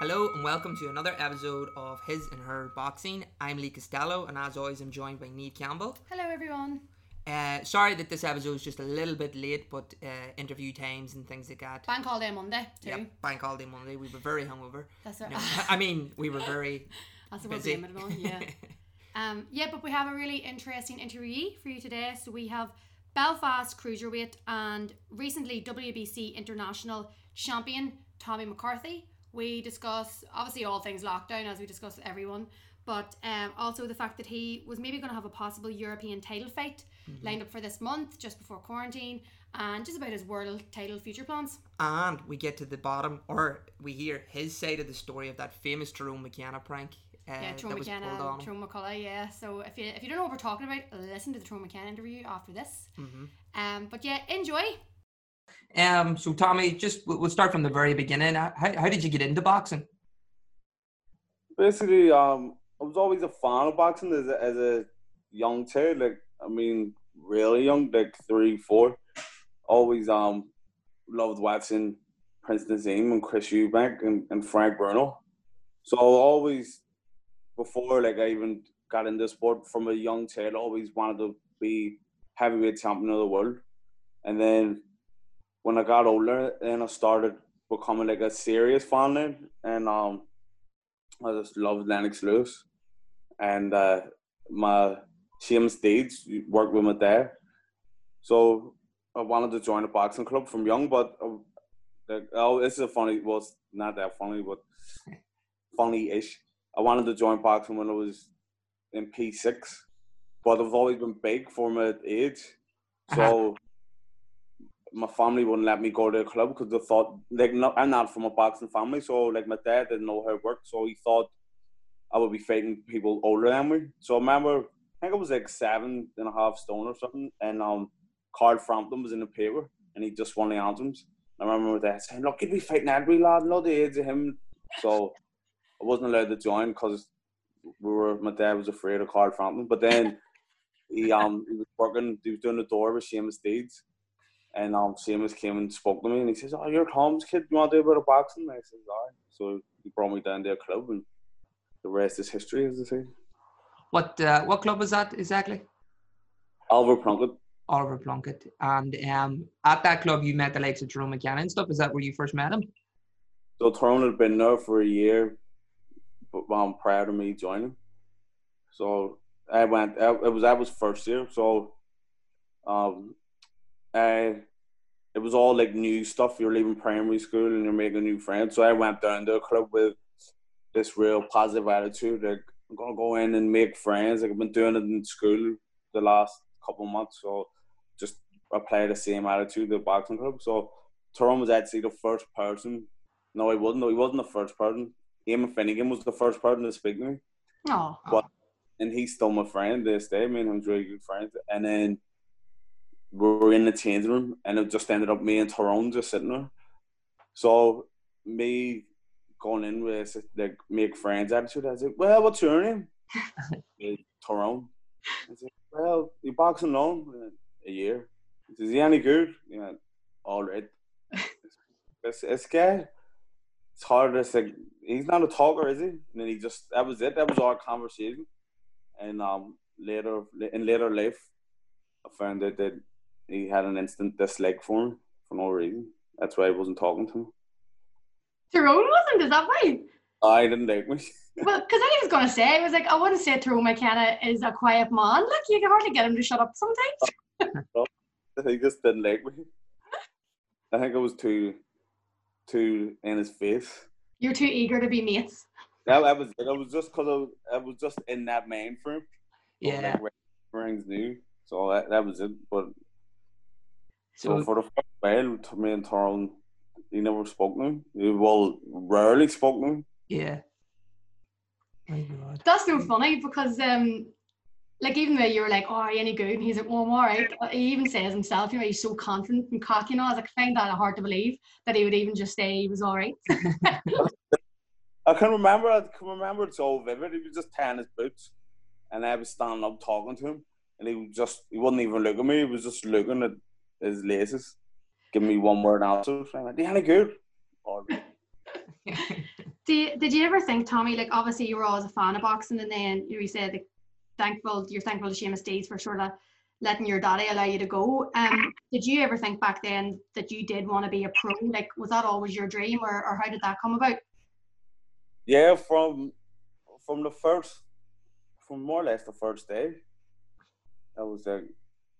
Hello and welcome to another episode of His and Her Boxing. I'm Lee Costello and as always I'm joined by Neve Campbell. Hello, everyone. Uh, sorry that this episode is just a little bit late, but uh, interview times and things like that. Bank holiday Monday too. Yep, bank holiday Monday. We were very hungover. That's it. No, I mean, we were very That's what we're busy. blaming it. Yeah. um, yeah, but we have a really interesting interviewee for you today. So we have Belfast cruiserweight and recently WBC international champion Tommy McCarthy. We discuss obviously all things lockdown as we discuss with everyone, but um, also the fact that he was maybe going to have a possible European title fight Mm-hmm. lined up for this month just before quarantine, and just about his world title future plans. and we get to the bottom, or we hear his side of the story of that famous Tyrone McKenna prank uh, Yeah, Tro that was McKenna pulled on and him. Tro McCullough, yeah. So if you if you don't know what we're talking about, listen to the Tro McKenna interview after this. Mm-hmm. Um, but yeah, enjoy. Um, so Tommy, just we'll start from the very beginning. How, how did you get into boxing? basically, um, I was always a fan of boxing as a, as a young child. Like, I mean, really young, like three, four. Always um loved watching Prince Naseem and Chris Eubank and, and Frank Bruno. So always before like I even got into sport from a young child, always wanted to be heavyweight champion of the world. And then when I got older, then I started becoming like a serious fan. And um I just loved Lennox Lewis. And uh, my Seamus Deeds worked with me there, So I wanted to join a boxing club from young, but uh, oh, this is a funny, well, it's not that funny, but funny-ish. I wanted to join boxing when I was in P6, but I've always been big for my age. So my family wouldn't let me go to a club because they thought like no, I'm not from a boxing family, so like my dad didn't know how it worked, so he thought I would be fighting people older than me. So I remember, I think I was like seven and a half stone or something, and um, Carl Frampton was in the paper, and he just won the anthems. I remember my dad saying, "Look, he'd be fighting every lad, not the age of him." So I wasn't allowed to join because we were. My dad was afraid of Carl Frampton, but then he um he was working, he was doing the door with Seamus Deeds. And um, Seamus came and spoke to me, and he says, "Oh, you're Tom's kid. You want to do a bit of boxing?" And I says, "Aye." So he brought me down to a club, and the rest is history, as they say. What uh, what club was that exactly? Oliver Plunkett. Oliver Plunkett. And um, at that club, you met the likes of Tyrone McKenna and stuff. Is that where you first met him? So Tyrone had been there for a year, but um, prior to me joining. So I went. I, it was I was first year. So, um, I it was all like new stuff. You're leaving primary school and you're making new friends. So I went down to a club with this real positive attitude. Like I'm gonna go in and make friends. Like I've been doing it in school the last couple of months. So just apply the same attitude to the boxing club. So Tyrone was actually the first person. No, he wasn't. No, he wasn't the first person. Eamon Finnegan was the first person to speak to me Oh, But- and he's still my friend this day. Me and him's really good friends. And then we were in the changing room, and it just ended up me and Tyrone just sitting there. So me going in with like make friends attitude. I said, "Well, what's your name?" Tyrone. I said, "Well, you boxing long a year." He says, "You any good?" Yeah, all right. it's it's scary. It's hard. to say. he's not a talker, is he? And then he just that was it. That was our conversation. And um, later in later life, I found out that he had an instant dislike for me for no reason. That's why I wasn't talking to him. Tyrone wasn't. Is that right? I didn't like me. Well, because I was gonna say, I was like, I wouldn't say Tyrone McKenna is a quiet man. Look, you can hardly get him to shut up sometimes. he just didn't like me. I think I was too, too in his face. You're too eager to be mates. That, that was it. I was just because I, I was just in that mind frame. Yeah. Like, rings new. So that, that was it. But so, So, for the first while, t- me and Tyrone, he never spoke to me. He well rarely spoke to me. yeah. My God. That's so funny because um, like even though you were like, oh, are you any good? And he's like, oh, I'm all right. Uh, He even says himself, you know, he's so confident and cocky. You know, I was like, I find that hard to believe that he would even just say he was all right. I can remember. I can remember it so vivid. He was just tying his boots, and I was standing up talking to him, and he was just he wouldn't even look at me. He was just looking at his laces, Give me one word answers. I'm like, "You any good?" Or, Did, did you ever think, Tommy, like obviously you were always a fan of boxing and then you said like, thankful, you're thankful to Seamus Deeds for sort of letting your daddy allow you to go. Um, did you ever think back then that you did want to be a pro? Like, was that always your dream or, or how did that come about? Yeah, from from the first, from more or less the first day, I was like,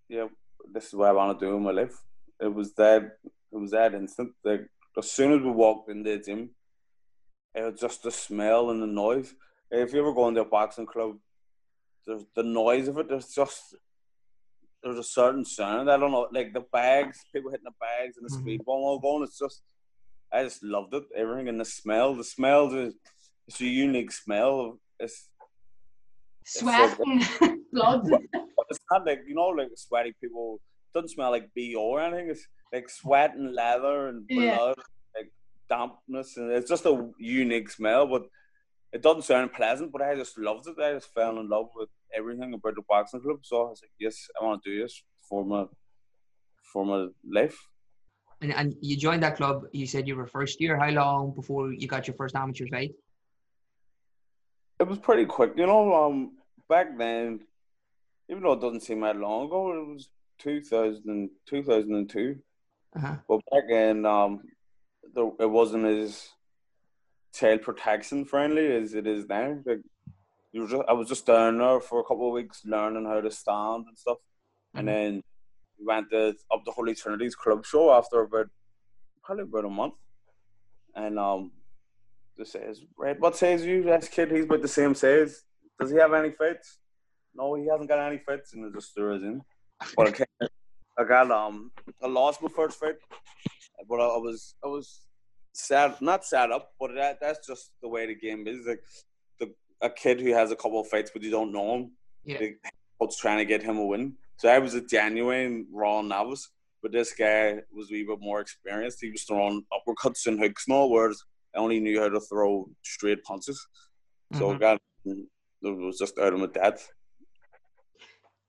yeah, this is what I want to do in my life. It was that, it was that instant. Like, as soon as we walked in the gym, it was just the smell and the noise. If you ever go into a boxing club, there's the noise of it. There's just there's a certain sound. I don't know, like the bags, people hitting the bags and the mm-hmm. speed ball all going. It's just, I just loved it. Everything and the smell. The smell is it's a unique smell. It's sweat, it's like, blood. It's not like you know, like sweaty people. It doesn't smell like bo or anything. It's like sweat and leather and blood, yeah. like dampness, and it's just a unique smell. But it doesn't sound pleasant. But I just loved it. I just fell in love with everything about the boxing club. So I was like, yes, I want to do this for my for my life. And, and you joined that club. You said you were first year. How long before you got your first amateur fight? It was pretty quick, you know. Um, back then, even though it doesn't seem that long ago, it was 2000, 2002. Uh-huh. But back then, um, there, it wasn't as child protection friendly as it is now. Like you were just, I was just down there for a couple of weeks learning how to stand and stuff, mm-hmm. and then we went to up the Holy Trinity's club show after about probably about a month, and um, just says, "Right, what says you? That kid, he's about the same size. Does he have any fits? No, he hasn't got any fits, and it just threw in. But I, I got um, I lost my first fight, but I, I was I was sad, not sad up, but that that's just the way the game is. Like the a kid who has a couple of fights but you don't know him. Yeah. Like, trying to get him a win. So I was a genuine raw novice, but this guy was a wee bit more experienced. He was throwing uppercuts and hooks and all, whereas I only knew how to throw straight punches. So mm-hmm. got it was just out of my depth.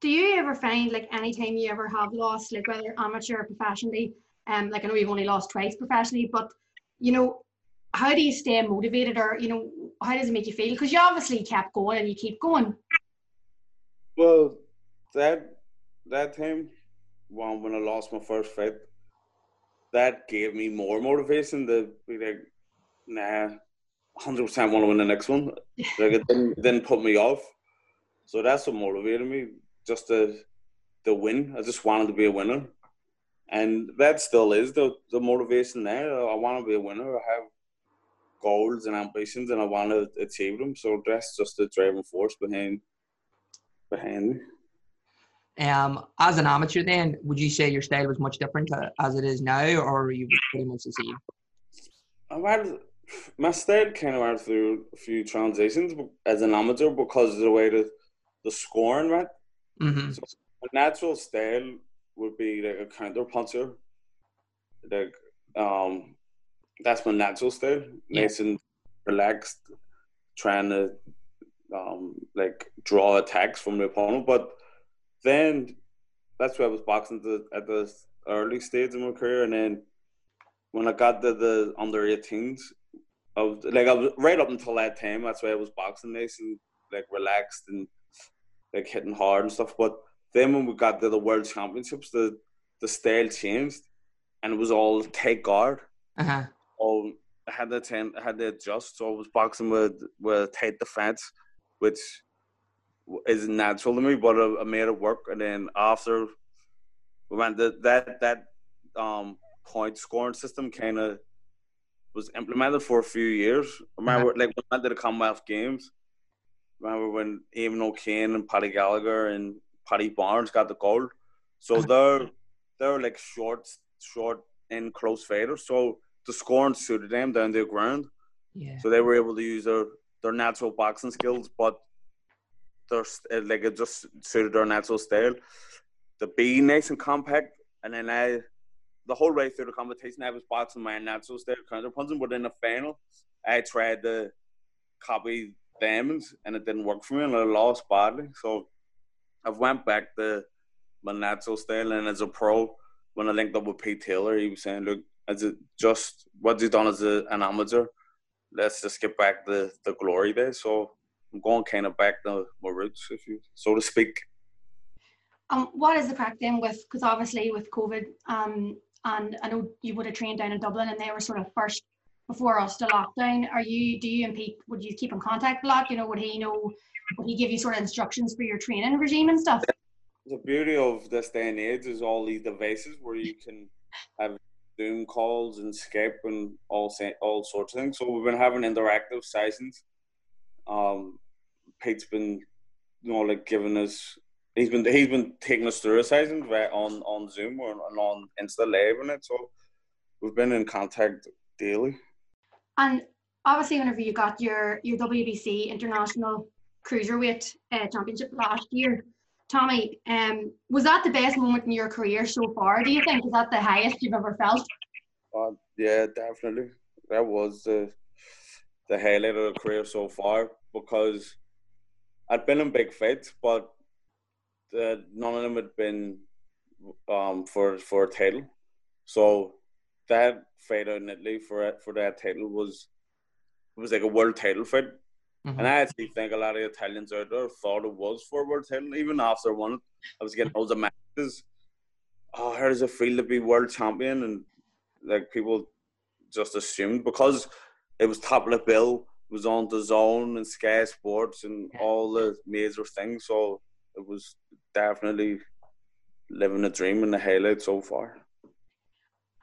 Do you ever find like anytime you ever have lost, like whether amateur or professionally, um, like I know you've only lost twice professionally, but you know, how do you stay motivated or you know how does it make you feel? Because you obviously kept going and you keep going. Well that that time when, when i lost my first fight that gave me more motivation to be like nah 100% want to win the next one. Like it didn't, it didn't put me off. So that's what motivated me just the to win i just wanted to be a winner and that still is the, the motivation there i want to be a winner i have goals and ambitions, and I want to achieve them. So that's just the driving force behind behind me. Um, as an amateur, then would you say your style was much different as it is now, or are you pretty much the same? I've had my style kind of went through a few transitions as an amateur because of the way the the scoring went. Mm-hmm. So a natural style would be like a counter puncher, like um, that's my natural style. Yeah. Nice and relaxed, trying to um, like draw attacks from the opponent. But then that's where I was boxing at the, at the early stage of my career, and then when I got to the under 18s, I was like I was right up until that time. That's why I was boxing nice and like relaxed and like hitting hard and stuff. But then when we got to the World Championships, the the style changed, and it was all take guard. Uh-huh. I had to ten, I had to adjust. So I was boxing with with tight defense, which is natural to me, but I, I made it work. And then after we went to, that that um point scoring system kind of was implemented for a few years. I remember like we went to the Commonwealth Games. Remember when Eamon O'Kane and Paddy Gallagher and Paddy Barnes got the gold. So uh-huh. they're they're like short short and close fighters. So the scoring suited them down the ground. Yeah. So they were able to use their, their natural boxing skills, but their like it just suited their natural style. The be nice and compact, and then I, the whole way through the competition, I was boxing my natural style, counter punching. But in the final, I tried to copy Diamonds, and it didn't work for me, and I lost badly. So I've went back to my natural style, and as a pro, when I linked up with Pete Taylor, he was saying, "Look, as it just what he's done as a, an amateur let's just get back the the glory days. So I'm going kind of back to my roots, if you so to speak. Um, what is the crack then with because obviously with COVID, um, and I know you would have trained down in Dublin, and they were sort of first before us to lockdown. Are you do you and Pete would you keep in contact a lot? You know, would he know? Would he give you sort of instructions for your training regime and stuff? The beauty of this day and age is all these devices where you can have Zoom calls and Skype and all all sorts of things. So we've been having interactive sessions. Um, Pete's been, you know, like giving us. He's been he's been taking us through a session on on Zoom or on Insta Live and it. So we've been in contact daily. And obviously, whenever you got your your WBC International Cruiserweight uh, Championship last year, Tommy, um, was that the best moment in your career so far? Do you think is that the highest you've ever felt? Uh, yeah, definitely. That was the the highlight of the career so far because I'd been in big fights, but the, none of them had been um, for for a title. So that fight out in Italy for for that title was it was like a world title fight. Mm-hmm. And I actually think a lot of Italians out there thought it was for a world title. Even after one, I was getting all the messages. Oh, how does it feel to be world champion? And like people just assumed because it was top of the bill, it was on DAZN and Sky Sports and all the major things. So it was definitely living a dream and the highlight so far.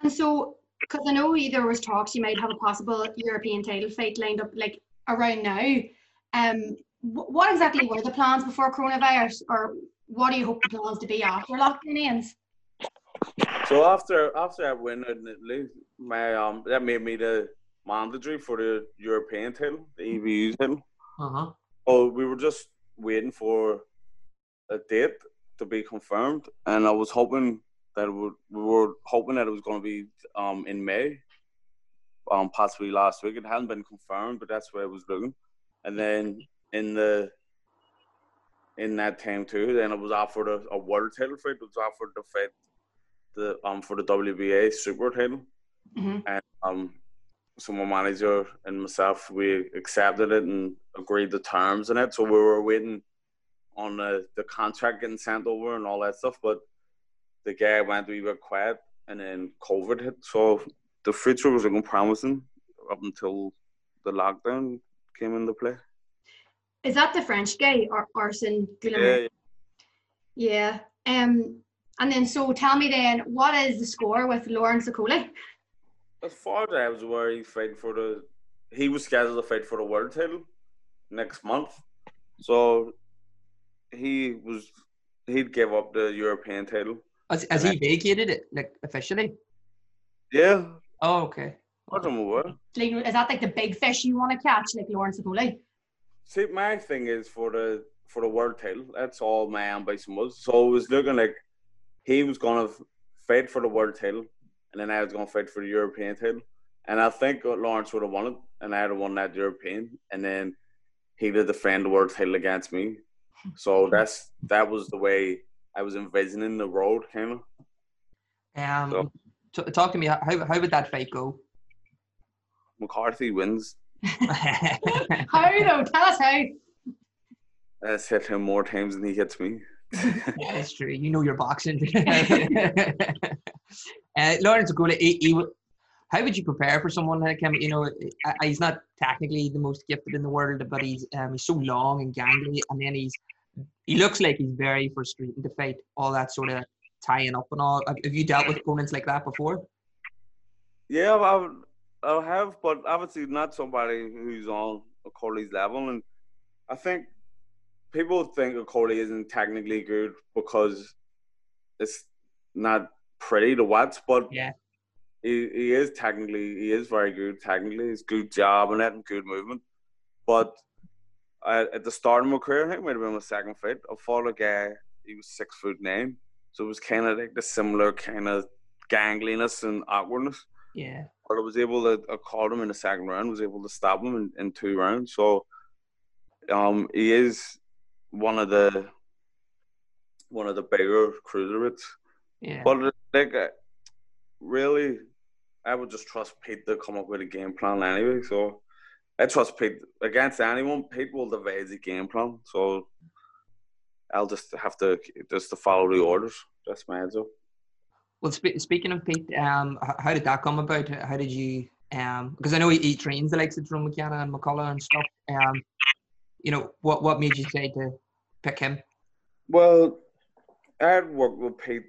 And so, because I know there was talks you might have a possible European title fight lined up like around now. Um, what exactly were the plans before coronavirus, or what do you hope the plans to be after lockdown ends? So after after I win in Italy, my um that made me the mandatory for the European title, the EBU title. Uh huh. So we were just waiting for a date to be confirmed, and I was hoping that would, we were hoping that it was going to be um, in May, um, possibly last week. It hadn't been confirmed, but that's where it was looking. And then in the in that time too, then it was offered a, a world title fight. It was offered to fight the um for the WBA super title, mm-hmm. and um so my manager and myself we accepted it and agreed the terms in it. So we were waiting on the, the contract getting sent over and all that stuff, but the guy went we were quiet and then COVID hit. So the future was looking promising up until the lockdown came into play. Is that the French guy, or Arsene Yeah, yeah. Um, and then so tell me then, what is the score with Lawrence Okolie? As far as I was aware, he's fighting for the. He was scheduled to fight for the world title next month, so he was he'd give up the European title. Has, has he vacated it like officially? Yeah. Oh, okay. I don't know what. Like, is that like the big fish you want to catch, like Lawrence Okolie? See, my thing is for the for the world title. That's all my ambition was. So it was looking like he was gonna fight for the world title, and then I was gonna fight for the European title. And I think Lawrence would have won it, and I'd have won that European, and then he did defend the world title against me. So that's that was the way I was envisioning the road, kind of. Um, so. t- talk to me. How how would that fight go? McCarthy wins. how though? Tell us how. That's hit him more times than he hits me. yeah, that's true. You know your boxing. uh, Lawrence Okolie, he, he, how would you prepare for someone like him? You know, he's not technically the most gifted in the world, but he's um, he's so long and gangly, and then he's he looks like he's very frustrating to fight. All that sort of tying up and all. Have you dealt with opponents like that before? Yeah, I've, I have, but obviously not somebody who's on Okolie's level. And I think people think Okolie isn't technically good because it's not pretty to watch, but yeah. He, he is technically he is very good technically. He's good job and that and good movement. But at the start of my career, I think it might have been my second fight. I fought a guy. He was six foot nine, so it was kind of like the similar kind of gangliness and awkwardness. Yeah. But I was able to I caught him in the second round. Was able to stop him in, in two rounds. So, um, he is one of the one of the bigger cruiserweights. Yeah. But like, uh, really, I would just trust Pete to come up with a game plan anyway. So I trust Pete against anyone. Pete will devise a game plan, so I'll just have to just to follow the orders. That's my answer. Well, spe- speaking of Pete, um, how did that come about? How did you? Um, because I know he, he trains the likes of Tyrone McKenna and McCullough and stuff. Um, you know, what what made you say to pick him? Well, I had worked with Pete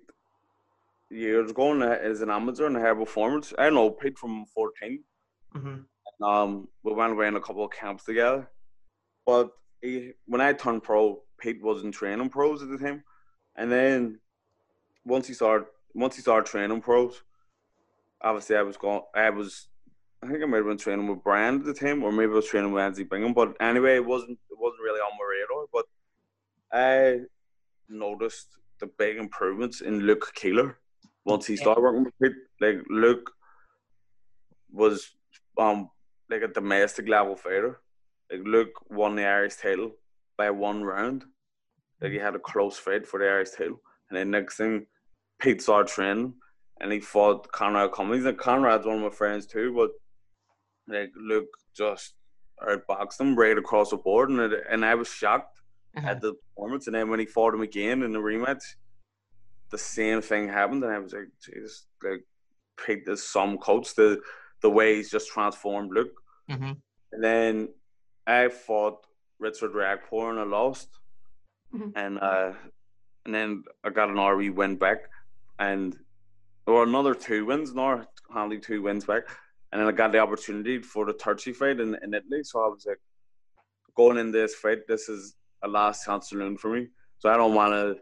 years ago as an amateur in hair performance. I know Pete from 14. Mm-hmm. Um, we went away in a couple of camps together. But he, when I turned pro, Pete wasn't training pros at the time. And then once he started once he started training pros, obviously I was going I was I think I might have been training with Brian at the time, or maybe I was training with Anthony Bingham. But anyway, it wasn't it wasn't really on my radar. But I noticed the big improvements in Luke Keeler once he started working with Pete. Like Luke was um like a domestic level fighter. Like Luke won the Irish title by one round. Like he had a close fight for the Irish title. And then next thing Pete started training and he fought Conrad Cummings. And Conrad's one of my friends too, but like Luke just outboxed him right across the board and it, and I was shocked Uh-huh. at the performance. And then when he fought him again in the rematch, the same thing happened, and I was like, Jesus, like Pete is some coach. The the way he's just transformed Luke. Mm-hmm. And then I fought Richard Riakporhe and I lost. Mhm. And uh and then I got an RE win back and there were another two wins, nor handily two wins back. And then I got the opportunity for the Turchi fight in, in Italy. So I was like going in this fight, this is a last chance saloon for me. So I don't wanna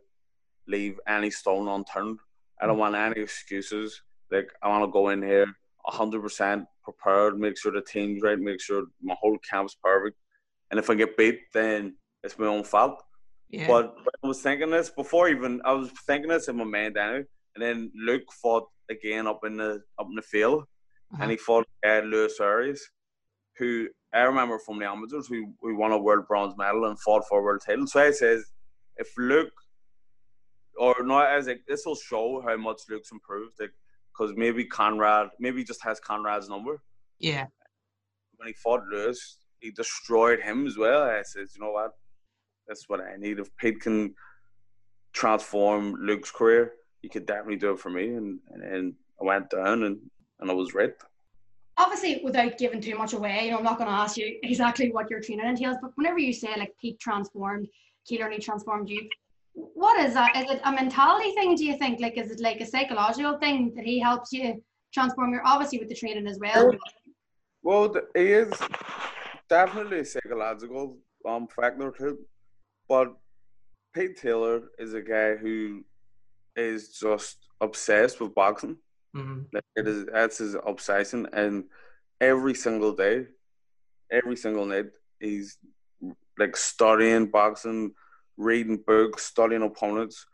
leave any stone unturned. I don't want any excuses. Like I wanna go in here hundred percent prepared, make sure the team's right, make sure my whole camp's perfect. And if I get beat, then it's my own fault. Yeah. But when I was thinking this before even I was thinking this in my mind anyway. And then Luke fought again up in the up in the field Uh-huh. and he fought uh, Luis Arias, who I remember from the amateurs we, we won a world bronze medal and fought for a world title. So I says if Luke or not as like this will show how much Luke's improved, like because maybe Conrad maybe he just has Conrad's number. yeah. When he fought Lewis, he destroyed him as well. I said, you know what? That's what I need. If Pete can transform Luke's career, he could definitely do it for me. And and, and I went down and, and I was right. Obviously, without giving too much away, you know, I'm not going to ask you exactly what your training entails, but whenever you say like Pete transformed, Keeler only transformed you, what is that? Is it a mentality thing, do you think? Like, is it like a psychological thing that he helps you transform your, obviously with the training as well? Well, th- he is definitely a psychological um, factor to it. But Pete Taylor is a guy who is just obsessed with boxing. Mm-hmm. Like it is that's his obsession, and every single day, every single night, he's like studying boxing, reading books, studying opponents.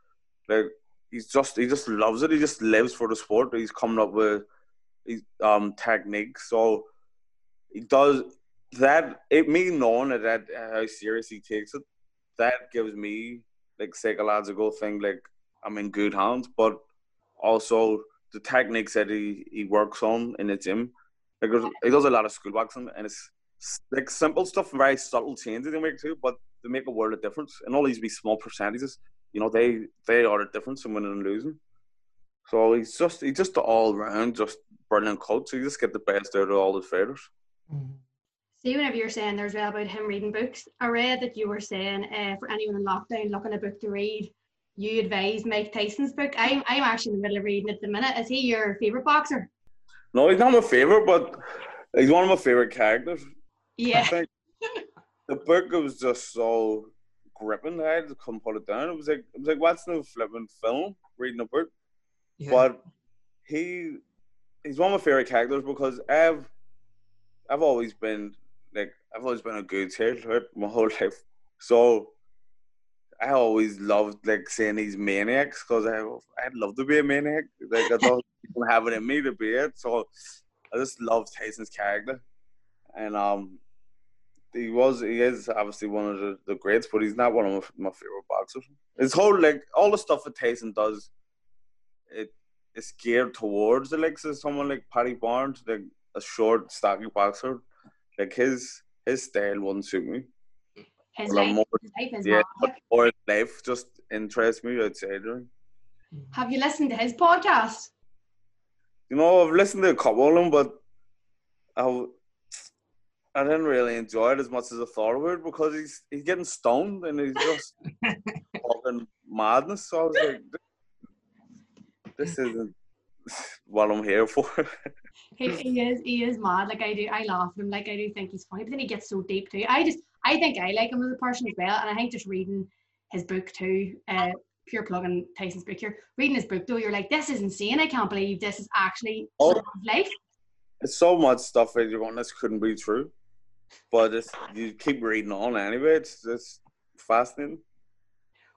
Like he's just he just loves it. He just lives for the sport. He's coming up with his um techniques. So he does that. It me knowing that, that how serious he takes it, that gives me like psychological thing. Like I'm in good hands, but also the techniques that he, he works on in the gym. Like he does a lot of school boxing, and it's like simple stuff, very subtle changes they make too, but they make a world of difference. And all these be small percentages, you know, they they are the difference in winning and losing. So he's just he's just all round just brilliant coach. So you just get the best out of all the fighters. Mm-hmm. See, whenever you're saying there's well about him reading books, I read that you were saying uh, for anyone in lockdown looking a book to read, you advise Mike Tyson's book. I'm, I'm actually in the middle of reading it at the minute. Is he your favourite boxer? No, he's not my favorite, but he's one of my favorite characters. I Yeah. think the book was just so gripping. I had to come put it down. It was like it was like watching a flipping film, reading a book. Yeah. But he he's one of my favorite characters because I've I've always been like I've always been a good right, my whole life. So I always loved like seeing these maniacs because I I'd love to be a maniac. Like I don't even have it in me to be it. So I just love Tyson's character, and um, he was he is obviously one of the, the greats, but he's not one of my, my favorite boxers. His whole like all the stuff that Tyson does, it is geared towards the likes of someone like Paddy Barnes, like a short, stocky boxer. Like his his style wouldn't suit me. His Well, life, more- his life is Yeah, more life just interests me outside. Right? Have you listened to his podcast? You know, I've listened to a couple of them, but I, I didn't really enjoy it as much as I thought I would because he's he's getting stoned and he's just talking madness. So I was like, this isn't what I'm here for. He, he is he is mad. Like I do, I laugh at him. Like I do think he's funny, but then he gets so deep too. I just I think I like him as a person as well, and I think just reading his book too. Uh, pure plug in Tyson's book here. Reading his book though, you're like, this is insane. I can't believe this is actually Oh. life. it's so much stuff that you're going, this couldn't be true. But it's, you keep reading on anyway. It's just fascinating.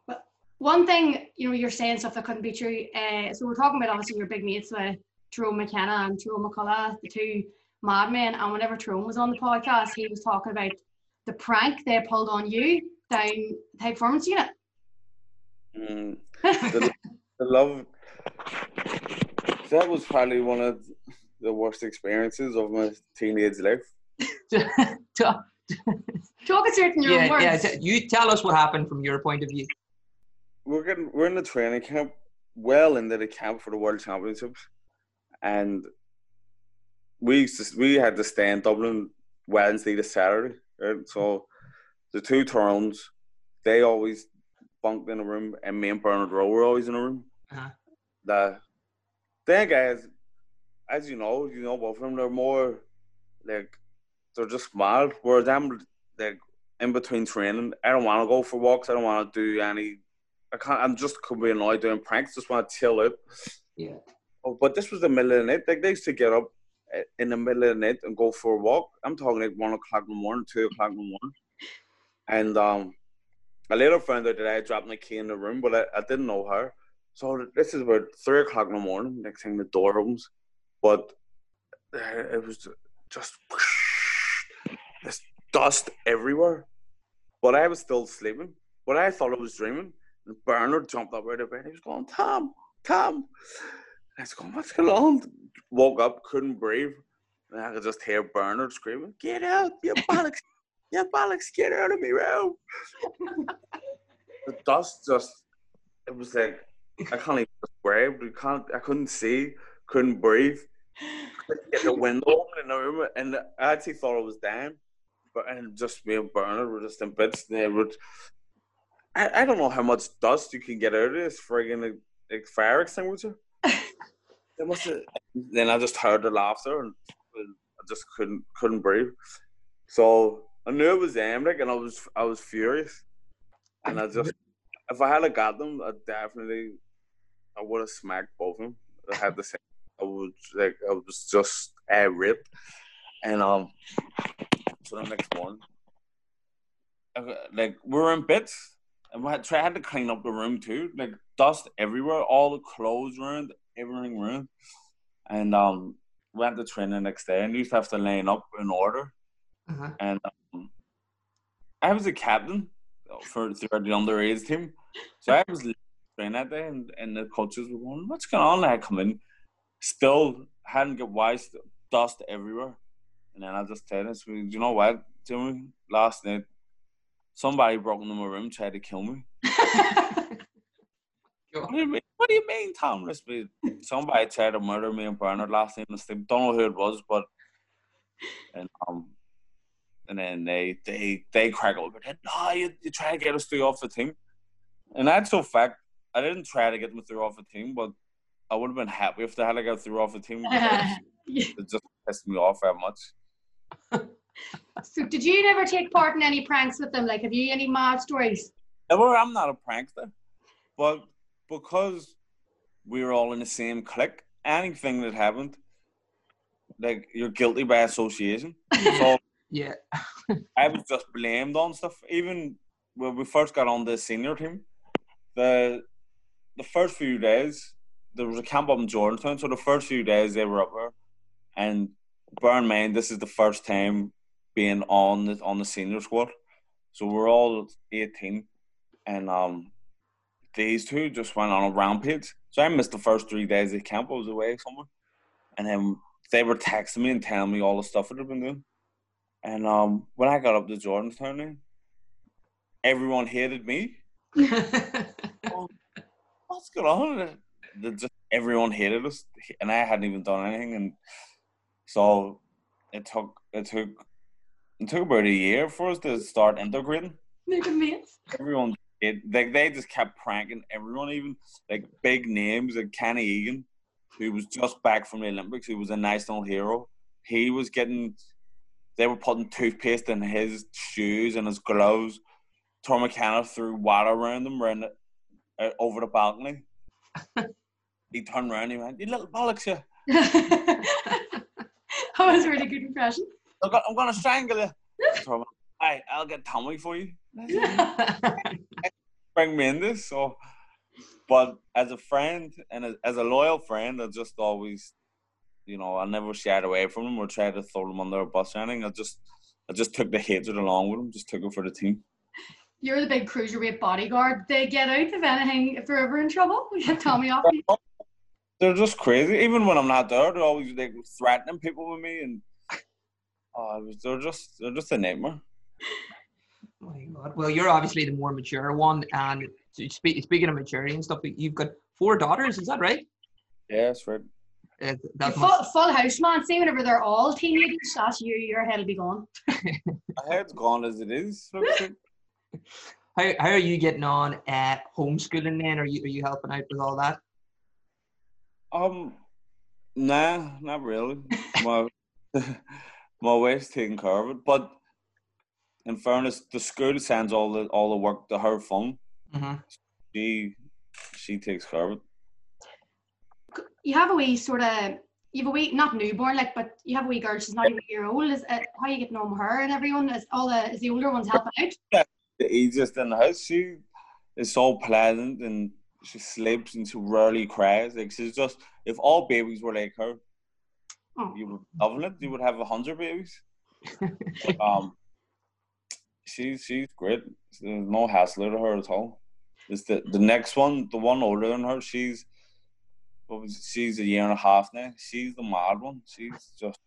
Well, one thing, you know, you're saying stuff that couldn't be true. Uh, so we're talking about obviously your big mates with Tyrone McKenna and Tyrone McCullough, the two madmen. And whenever Tyrone was on the podcast, he was talking about the prank they pulled on you down the high performance unit. Mm. the, the love that was probably one of the worst experiences of my teenage life. Talk us through it in your own yeah, words. yeah. t- You tell us what happened from your point of view. We're getting we're in the training camp, well into the camp for the World Championships, and we used to, we had to stay in Dublin Wednesday to Saturday. Right? So the two turns, they always bunked in a room, and me and Bernard Rowe were always in a room. Uh-huh. The then guys, as you know, you know both of them, they're more like they're just mad. Whereas I'm like in between training, I don't want to go for walks. I don't want to do any. I can't. I'm just could be annoyed doing pranks. Just want to chill out. Yeah. Oh, but this was the middle of the night. Like they used to get up eh, in the middle of the night and go for a walk. I'm talking like one o'clock in the morning, two o'clock in the morning. And um, I later found out that I had dropped my key in the room, but I, I didn't know her. So this is about three o'clock in the morning. Next thing the door opens, but uh, it was just this dust everywhere. But I was still sleeping. But I thought I was dreaming. And Bernard jumped up out of bed. He was going, Tom, Tom. And I was going, what's going on? Woke up, couldn't breathe. And I could just hear Bernard screaming, get out, you bollocks, you bollocks, get out of me room. the dust just, it was like, I can't even describe. You can't, I couldn't see, couldn't breathe. Couldn't get the window open in the room. And I actually thought I was dying. But and just me and Bernard were just in bits. And they would, I, I don't know how much dust you can get out of this friggin' like, like fire extinguisher. They must have. Then I just heard the laughter and I just couldn't couldn't breathe. So I knew it was them, like, and I was I was furious. And I just, if I had a got them, I definitely, I would have smacked both of them. I had the same. I would like I was just uh, ripped, and um, so the next got- like we were in bits, and we had tried had to clean up the room too, like dust everywhere, all the clothes ruined, everything ruined, and um, went to training the next day, and used to have to line up in order, Uh-huh. and um, I was a captain for throughout the underage team, so I was training that day, and, and the coaches were going, "What's going on?" And I come in, still hadn't got wise, dust everywhere, and then I just tell "Do you know what, Jimmy? Last night, somebody broke into my room, tried to kill me." What do you mean? What do you mean, Tom? Somebody tried to murder me and Bernard last night in the sleep. Don't know who it was, but and um and then they they they crack over. No, you you try to get us through off the team. And that's a fact. I didn't try to get them through off the team, but I would have been happy if they had to go through off the team. because it just pissed me off that much. So did you never take part in any pranks with them? Like, have you any mad stories? Well, I'm not a prankster, but because we were all in the same clique, anything that happened, like you're guilty by association. So Yeah. I was just blamed on stuff. Even when we first got on the senior team, the the first few days there was a camp up in Jordanstown. So the first few days they were up there, and bear in mind this is the first time being on the on the senior squad. So we're all eighteen, and um, these two just went on a rampage. So I missed the first three days of camp. I was away somewhere, and then they were texting me and telling me all the stuff that they've been doing. And um, when I got up to Jordanstown, everyone hated me. What's going on? Just everyone hated us, and I hadn't even done anything, and so it took it took it took about a year for us to start integrating. Making mates. Everyone it like they just kept pranking everyone, even like big names like Kenny Egan, who was just back from the Olympics, who was a national hero. He was getting they were putting toothpaste in his shoes and his gloves. Tom McKenna threw water around them around uh, over the balcony. he turned around and he went, You little bollocks, you. that was a really good impression. I'm gonna, I'm gonna strangle you. Hey, I'll get Tommy for you. Bring me in this. So, but as a friend and as, as a loyal friend, I just always, you know, I never shied away from them or tried to throw them under a bus or anything. I just, I just took the hatred along with them. Just took it for the team. You're the big cruiserweight bodyguard. They get out if anything, if they're ever in trouble. We get Tommy off. You. They're just crazy. Even when I'm not there, they're always like threatening people with me, and oh, they're just, they're just a nightmare. My God. Well, you're obviously the more mature one, and spe- speaking of maturity and stuff, you've got four daughters. Is that right? Yeah, that's right. Uh, that full, full house, man. See, whenever they're all teenagers, that's you. Your head will be gone. My head's gone as it is. how, how are you getting on at homeschooling then? Are you are you helping out with all that? Um, nah, not really. My my wife's taking care of it, but in fairness, the school sends all the all the work to her phone. Mm-hmm. She she takes care of it. You have a wee sort of, you have a wee, not newborn, like, but you have a wee girl. She's not even a year old. Is uh, how you getting on with her and everyone? Is all the is the older ones helping out? The easiest in the house. She is so pleasant and she sleeps and she rarely cries. Like she's just if all babies were like her, Oh. you would love it. You would have a hundred babies. um, she's she's great. There's no hassle to her at all. It's the the next one, the one older than her. She's she's a year and a half now. She's the mad one. She's just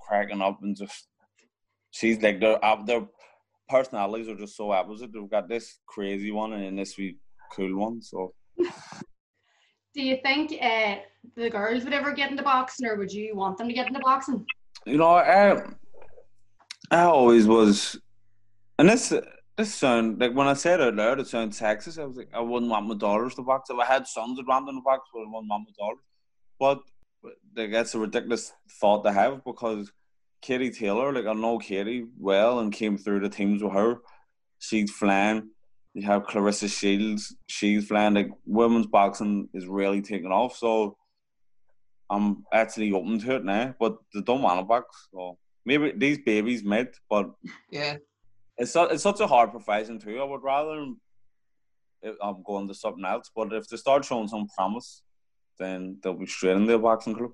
cracking up and just she's like their uh, their personalities are just so opposite. They've got this crazy one and then this wee cool one. So Do you think uh, the girls would ever get into boxing, or would you want them to get into boxing? you know, I I always was, and this this sound like when I said it out loud, it sounds sexist. I was like, I wouldn't want my daughters to box. If I had sons that wanted to box, but I wouldn't want my daughters. But like that's a ridiculous thought to have because Katie Taylor, like I know Katie well and came through the teams with her. She's flying. You have Claressa Shields. She's flying. Like women's boxing is really taking off. So I'm actually open to it now, but they don't want to box. So maybe these babies might, but Yeah. it's su- it's such a hard profession too. I would rather I'm going to something else. But if they start showing some promise, then they'll be straight in the boxing club.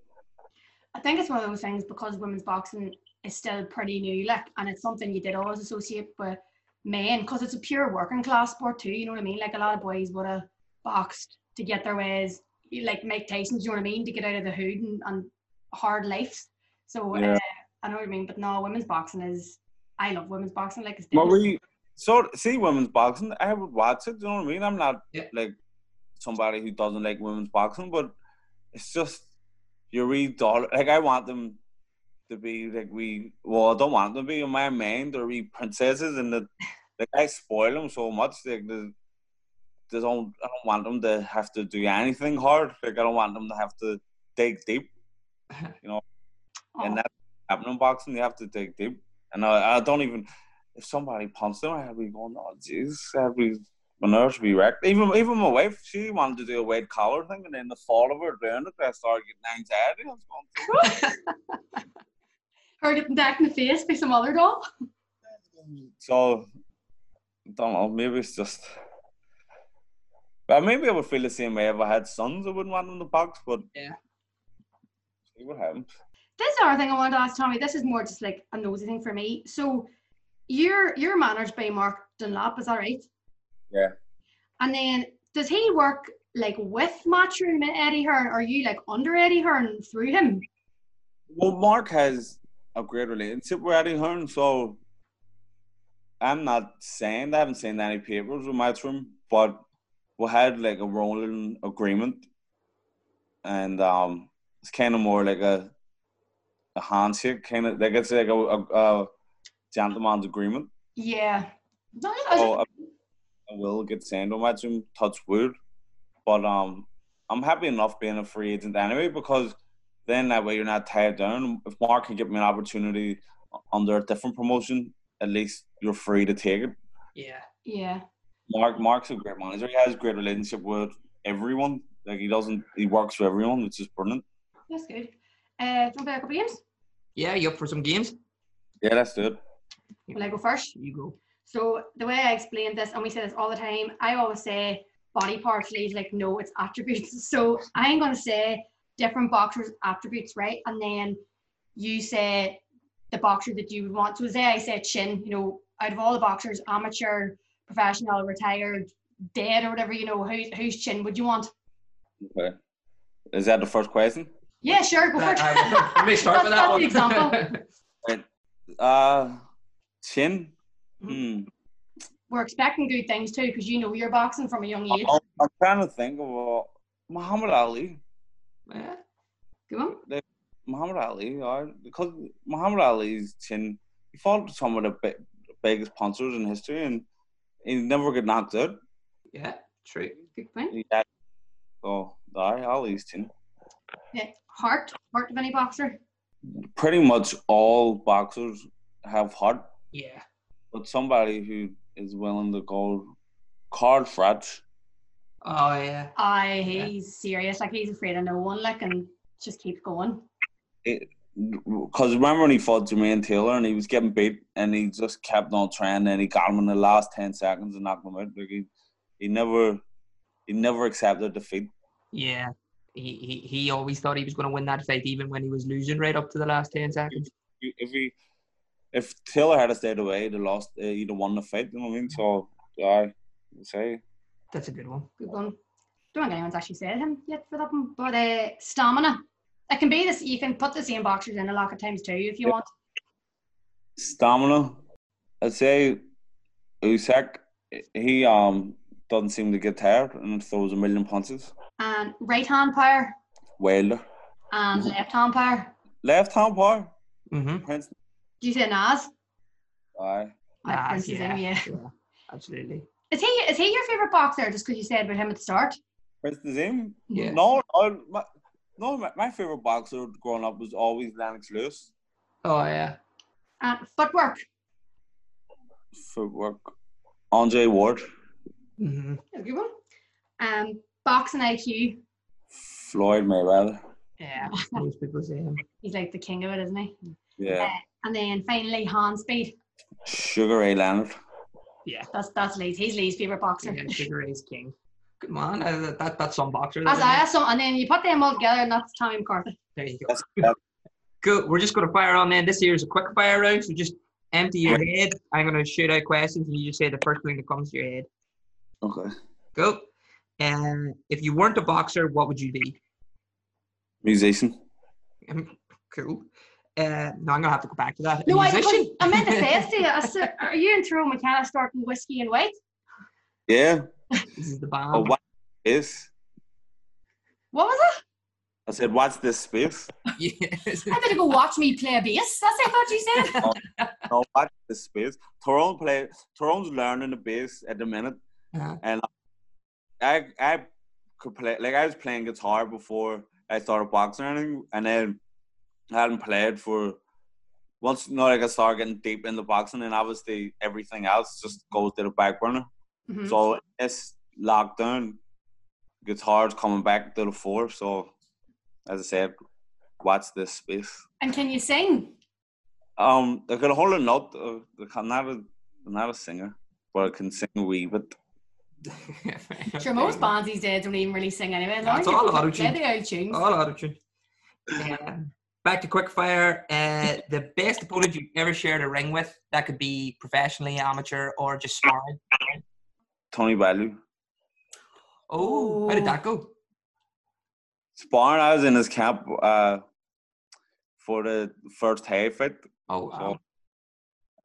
I think it's one of those things because women's boxing is still pretty new, like, and it's something you did always associate with men because it's a pure working class sport too. You know what I mean? Like a lot of boys would have boxed to get their ways, like Mike Tyson's. You know what I mean? To get out of the hood and, and hard life. So Yeah. uh, I know what I mean. But no, women's boxing is. I love women's boxing. Like it's Well, different. we so see women's boxing. I would watch it. You know what I mean? I'm not Yeah. like somebody who doesn't like women's boxing, but it's just you read dollar. Like I want them to be like we. Well, I don't want them to be in my mind. They're wee princesses, and the like I spoil them so much. Like the they don't. I don't want them to have to do anything hard. Like I don't want them to have to dig deep. You know, oh, And that's happening in boxing. You have to dig deep. And I, I don't even. If somebody punches them, I'd be going, "Oh, jeez!" I'd be my nerves would be wrecked. Even even my wife, she wanted to do a weight collar thing, and then the thought of her doing it, I started getting anxiety. I was going, Or getting decked er in the face by some other doll. so I don't know. Maybe it's just. But maybe I would feel the same way if I had sons. I wouldn't want them to box, but Yeah. See what happens. This is another thing I wanted to ask Tommy. This is more just like a nosy thing for me. So you're you're managed by Mark Dunlop, is that right? Yeah. And then does he work like with Matchroom and Eddie Hearn? Or are you like under Eddie Hearn through him? Well, Mark has a great relationship Eddie Hearn, so I'm not saying I haven't seen any papers with Matchroom, but we had like a rolling agreement, and um, it's kind of more like a a handshake, kind of like it's like a, a, a gentleman's agreement. Yeah. No, So I, I will get signed on Matchroom, touch wood, but um, I'm happy enough being a free agent anyway because then that way you're not tied down. If Mark can give me an opportunity under a different promotion, at least you're free to take it. Yeah. yeah. Mark Mark's a great manager. He has a great relationship with everyone. Like he doesn't he works for everyone, which is brilliant. That's good. Uh, do you want to play a couple of games? Yeah, you up for some games? Yeah, that's good. Will I go first? You go. So the way I explain this, and we say this all the time, I always say body parts. Lee's like, no, it's attributes. So I'm going to say different boxers' attributes, right? And then you say the boxer that you would want. So say I say chin, you know, out of all the boxers, amateur, professional, retired, dead, or whatever, you know, whose whose chin would you want? Okay. Is that the first question? Yeah, sure, go for it. let me start with that That's one. the example. Uh chin. Hmm. We're expecting good things too, because you know you're boxing from a young age. I'm, I'm trying to think of uh, Muhammad Ali. Yeah. Go on. Muhammad Ali, because Muhammad Ali's chin, he fought some of the bi- biggest punchers in history, and he never got knocked out. Yeah, true. Good point. He had, so, aye, Ali's chin. Yeah. Heart, heart of any boxer. Pretty much all boxers have heart, Yeah. but somebody who is willing to go Carl Froch. Oh yeah. Aye, Yeah. he's serious. Like he's afraid of no one. Like and just keeps going. Because remember when he fought Jermain Taylor and he was getting beat and he just kept on trying and he got him in the last ten seconds and knocked him out. Like he, he never, he never accepted defeat. Yeah. He, he he always thought he was going to win that fight, even when he was losing right up to the last ten seconds. If he, if Taylor had stayed away, they lost. Uh, he'd have won the fight. You know what I mean? So I say That's a good one. Good one. Don't think anyone's actually said him yet for that one. But uh, stamina. It can be this. You can put the same boxers in a lot of times too if you want. stamina. I'd say Usyk. He um doesn't seem to get tired and throws a million punches. And right hand power Wilder, and left hand power. left hand power. Mm-hmm. Prince. Do you say Nas? Aye. Like Prince is in, yeah. Absolutely. Is he is he your favorite boxer? Just because you said about him at the start. Prince Naseem. Yeah. No, no, my, no. My, my favorite boxer growing up was always Lennox Lewis. Oh yeah. And footwork. Footwork. Andre Ward. Mm-hmm. That's a good one. Um, boxing IQ. Floyd Mayweather. Yeah. Most people say him. He's like the king of it, isn't he? Yeah. And then finally, hand speed. Sugar Ray Leonard. Yeah. That's that's Lee's. He's Lee's favorite boxer. Yeah. Sugar Ray's king. Good man. Uh, that that's some boxer. As isn't I it? and then you put them all together, and that's Tommy McCarthy. There you go. That's, that, Cool. We're just going to fire on then. This here is a quick fire round. So just empty your head. I'm going to shoot out questions and you just say the first thing that comes to your head. okay. Go. And if you weren't a boxer, what would you be? Musician. Um, cool. Uh, no, I'm going to have to go back to that. No, I, musician? I meant to say it to you. I said, are you in Tyrone McKenna starting whiskey and white? Yeah. This is the band. Oh, what is? What was it? I said, what's this space? Yes. I better go watch me play a bass. That's what I thought you said. no, what's this space? Tyrone play. Tyrone's learning the bass at the minute, Uh, and I I could play like I was playing guitar before I started boxing or anything, and then I hadn't played for once. You know, like I started getting deep the boxing, and obviously everything else just goes to the back burner. Mhm. So it's lockdown. Guitar's coming back to the fore. So, as I said, watch this space. And can you sing? Um, I can hold a note. Uh, I'm not a, I'm not a singer, but I can sing a wee bit. Sure, most bands these days don't even really sing anyway. That's They all play auto-tune. the old tunes. All out of tune. Uh, back to quickfire. Uh, the best opponent you've ever shared a ring with. That could be professionally, amateur, or just sparring. Tony Bellew. Oh, how did that go? Sparring, I was in his camp uh, for the first half fight. Oh wow, So,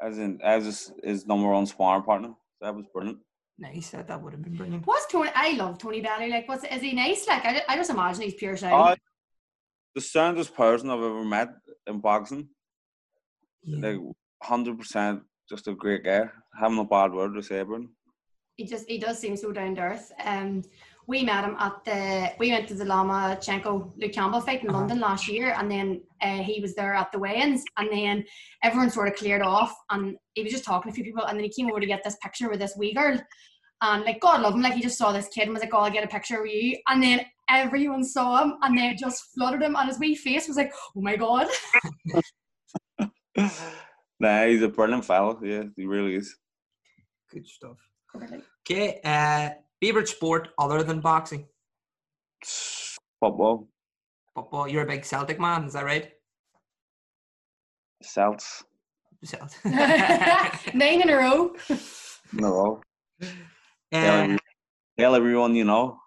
as in as his, his number one sparring partner. That was brilliant. nice. That that would have been brilliant. What's Tony? I love Tony Bellew. Like, what's is he nice? Like, I, I just imagine he's pure shine. Uh, the soundest person I've ever met in boxing. Yeah. Like hundred percent, just a great guy. Having a bad word to say about him. he just he does seem so down to earth. Um, we met him at the we went to the Lomachenko Luke Campbell fight in Uh-huh. London last year, and then uh, he was there at the weigh-ins, and then everyone sort of cleared off, and he was just talking to a few people, and then he came over to get this picture with this wee girl, and like God love him, like he just saw this kid and was like, "Oh, I'll get a picture with you," and then everyone saw him, and they just flooded him, and his wee face was like, "Oh my God." nah, he's a brilliant fellow. Yeah, he really is. Good stuff. Okay. Uh, favorite sport other than boxing? Football, Football. You're a big Celtic man, is that right? Celts, Celt. Nine in a row. no. Tell, uh, every- tell everyone you know.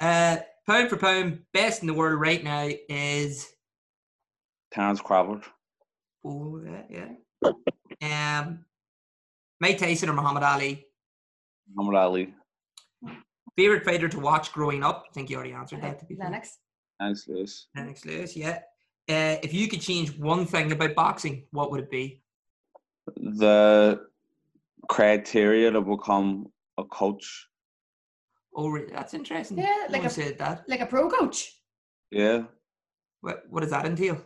And uh, pound for pound, best in the world right now is Terence Crawford, oh yeah, yeah. Um, Mike Tyson or Muhammad Ali. Muhammad Ali, Favorite fighter to watch growing up? I think you already answered that. To be fair. Lennox. Lewis. Lennox Lewis, yeah. Uh, if you could change one thing about boxing, what would it be? The criteria to become a coach. Oh, re- that's interesting. Yeah, like one a- said that. Like a pro coach. Yeah, What, what does that entail?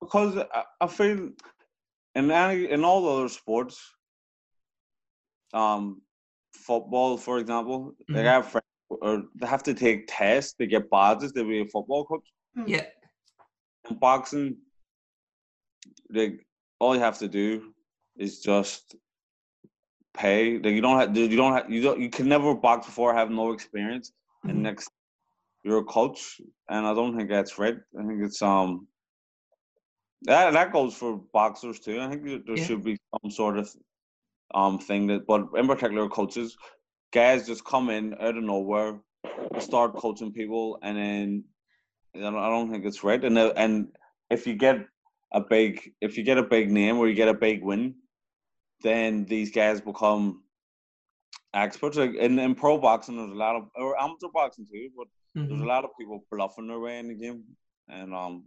because I, I feel in any in all the other sports, um, football for example, like Mhm. I have friends or they have to take tests they get badges they be a football coach. Yeah, In boxing, like all you have to do is just pay. Like you don't have you don't have you don't you can never box before have no experience. Mhm. And next you're a coach, and I don't think that's right. I think it's um that that goes for boxers too. I think there- there Yeah. should be some sort of um thing that, but in particular coaches, guys just come in out of nowhere, start coaching people, and then I don't, I don't think it's right. And uh, and if you get a big if you get a big name or you get a big win, then these guys become experts. Like in, in pro boxing, there's a lot of or amateur boxing too, but there's Mhm. a lot of people bluffing their way in the game, and um,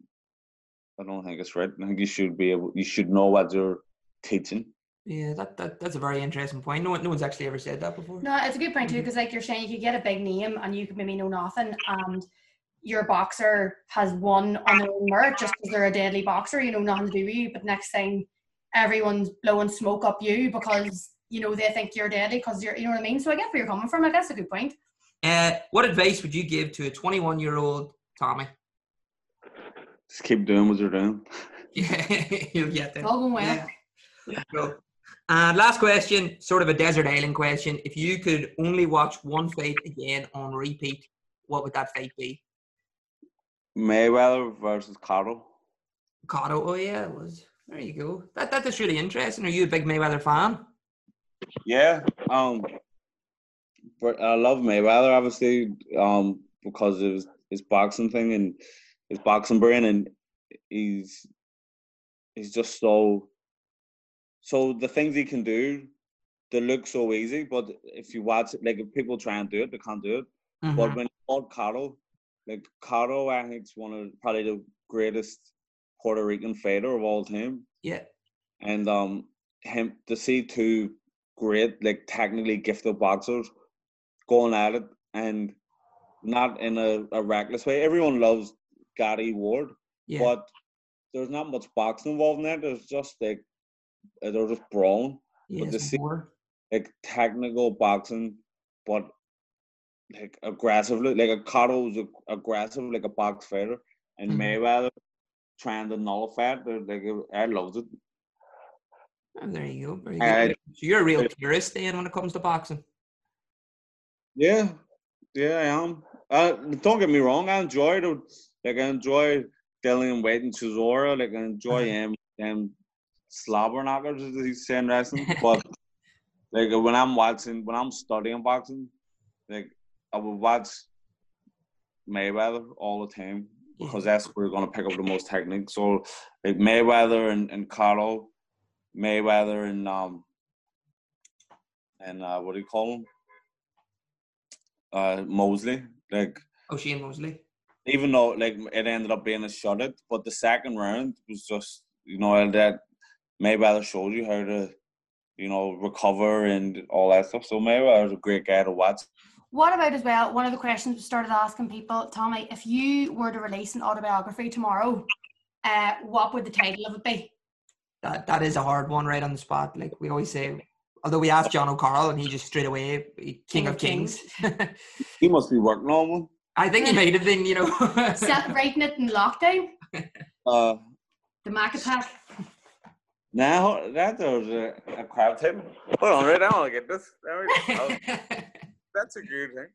I don't think it's right. I think you should be able, you should know what you're teaching. yeah. That, that that's a very interesting point. No one, no one's actually ever said that before. No, it's a good point too, because like you're saying, you could get a big name and you could maybe know nothing, and your boxer has won on their own merit just because they're a deadly boxer, you know, nothing to do with you. But next thing, everyone's blowing smoke up you because you know they think you're deadly because you're, you know what I mean. So I get where you're coming from. I guess a good point. Uh, what advice would you give to a 21 year old Tommy? Just keep doing what you're doing. Yeah, you'll get It's there. all going well. Yeah. Cool. And last question, sort of a desert island question. If you could only watch one fight again on repeat, what would that fight be? Mayweather versus Cotto. Cotto. Oh yeah, it was. There you go. That that is really interesting. Are you a big Mayweather fan? Yeah, um, but I love Mayweather obviously, um, because of his, his boxing thing and his boxing brain, and he's he's just so. So the things he can do, they look so easy, but if you watch it, like if people try and do it, they can't do it. But Mhm. when he fought Cotto, like Cotto, I think is one of probably the greatest Puerto Rican fighter of all time Yeah. and um him to see two great like technically gifted boxers going at it and not in a, a reckless way. Everyone loves Gatti Ward, Yeah. but there's not much boxing involved in that. There's just like uh, they're just brawling, yeah. the it's see- more- like technical boxing, but like aggressively. Like a Cotto was aggressive, like a box fighter, and Mhm. Mayweather trying to nullify it. they're Like I loved it. And there you go. Very Uh, so you're a real purist then when it comes to boxing. Yeah, yeah, I am. Uh, don't get me wrong. I enjoy the like. I enjoy Dillian Whyte and Chisora. Like I enjoy him them slobber knockers as he's saying wrestling. But like when I'm watching, when I'm studying boxing, like I will watch Mayweather all the time. Because that's where you're going to pick up the most technique. So like Mayweather and, and Carlo, Mayweather and um and uh, what do you call him? Uh, Mosley. Like Shane Mosley. even though like it ended up being a shut it, but the second round was just you know that Mayweather showed you how to you know recover and all that stuff. So Mayweather was a great guy to watch. What about as well? One of the questions we started asking people, Tommy, if you were to release an autobiography tomorrow, uh, what would the title of it be? That that is a hard one, right on the spot. Like we always say. Although we asked Jono Carroll and he just straight away King, King of of Kings. He must be working on one. I think he made a thing, you know. Set, writing it in lockdown, Uh, the Mac attack. now that was a, a crowd table. Hold on, right now I'll get this. There we go. That's a good thing.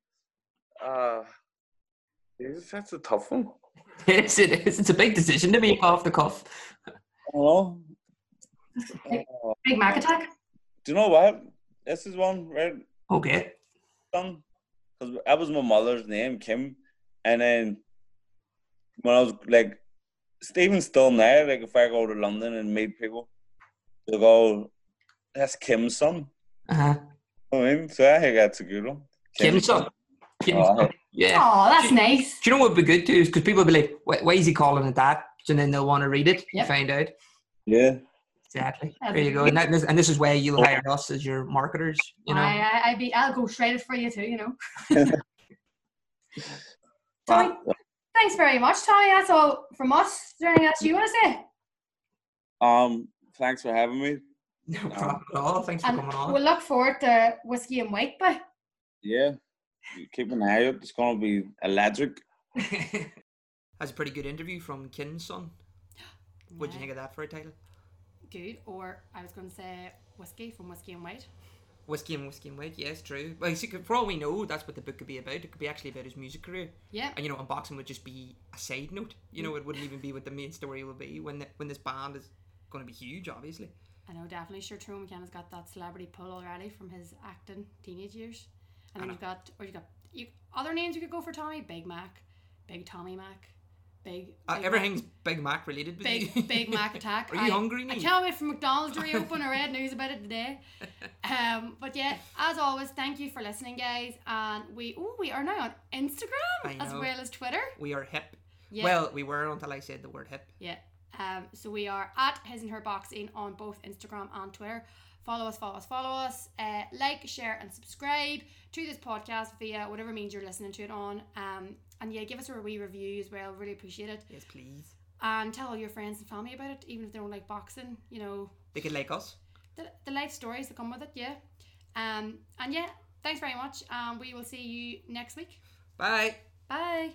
Uh, Jesus, that's a tough one. yes, it is. It's a big decision to make off the cuff. Hello. Big Mac attack. Do you know what? This is one right Okay. son, because that was my mother's name, Kim, and then when I was like, Stephen's still there. Like if I go to London and meet people, they go, "That's Kim's son." Uh-huh. I mean, so I think that's a good one. Kim's son. Kim's Oh. Yeah. Oh, that's nice. Do you know what would be good too? Is because people will be like, why, why is he calling it that? And then they'll want to read it Yep. and find out. Yeah. Exactly. That'd There you go. And, that, this, and this is where you'll hire us as your marketers. You know. I, I, I'd be, I'll go shredded for you too, you know. Tommy, thanks very much, Tommy. That's all from us. Is there anything else you want to say? Um. Thanks for having me. No problem at all. Thanks for coming on. we'll look forward to whiskey and white, but Yeah. Keep an eye out. It's gonna be electric. That's a pretty good interview from Kin's son. What'd you think of that for a title? good. Or I was going to say whiskey from whiskey and white. Whiskey and Whiskey and White, yes, true. Well, see, for all we know, that's what the book could be about. It could be actually about his music career. Yeah. And, you know, unboxing would just be a side note. You know, it wouldn't even be what the main story will be when the, when this band is going to be huge, obviously. I know definitely sure Tyrone McKenna's got that celebrity pull already from his acting teenage years. And then you've got or you got you other names you could go for Tommy, Big Mac, Big Tommy Mac, Big, Uh, Big everything's Big Mac related. with Mac, you. Big Big Mac attack. Are you I, hungry, I can't wait for McDonald's to reopen. I read news about it today. Um, but yeah, as always, thank you for listening, guys. And we oh we are now on Instagram as well as Twitter. We are hip. Yeah. Well, we were until I said the word hip. Yeah. Um, so we are at his and her boxing on both Instagram and Twitter. Follow us, follow us, follow us. Uh, like, share, and subscribe to this podcast via whatever means you're listening to it on. Um, and yeah, give us a wee review as well. Really appreciate it. Yes, please. And tell all your friends and family about it, even if they don't like boxing. You know, They could like us. the, the life stories that come with it. Yeah. Um, and yeah, thanks very much. And we will see you next week. Bye. Bye.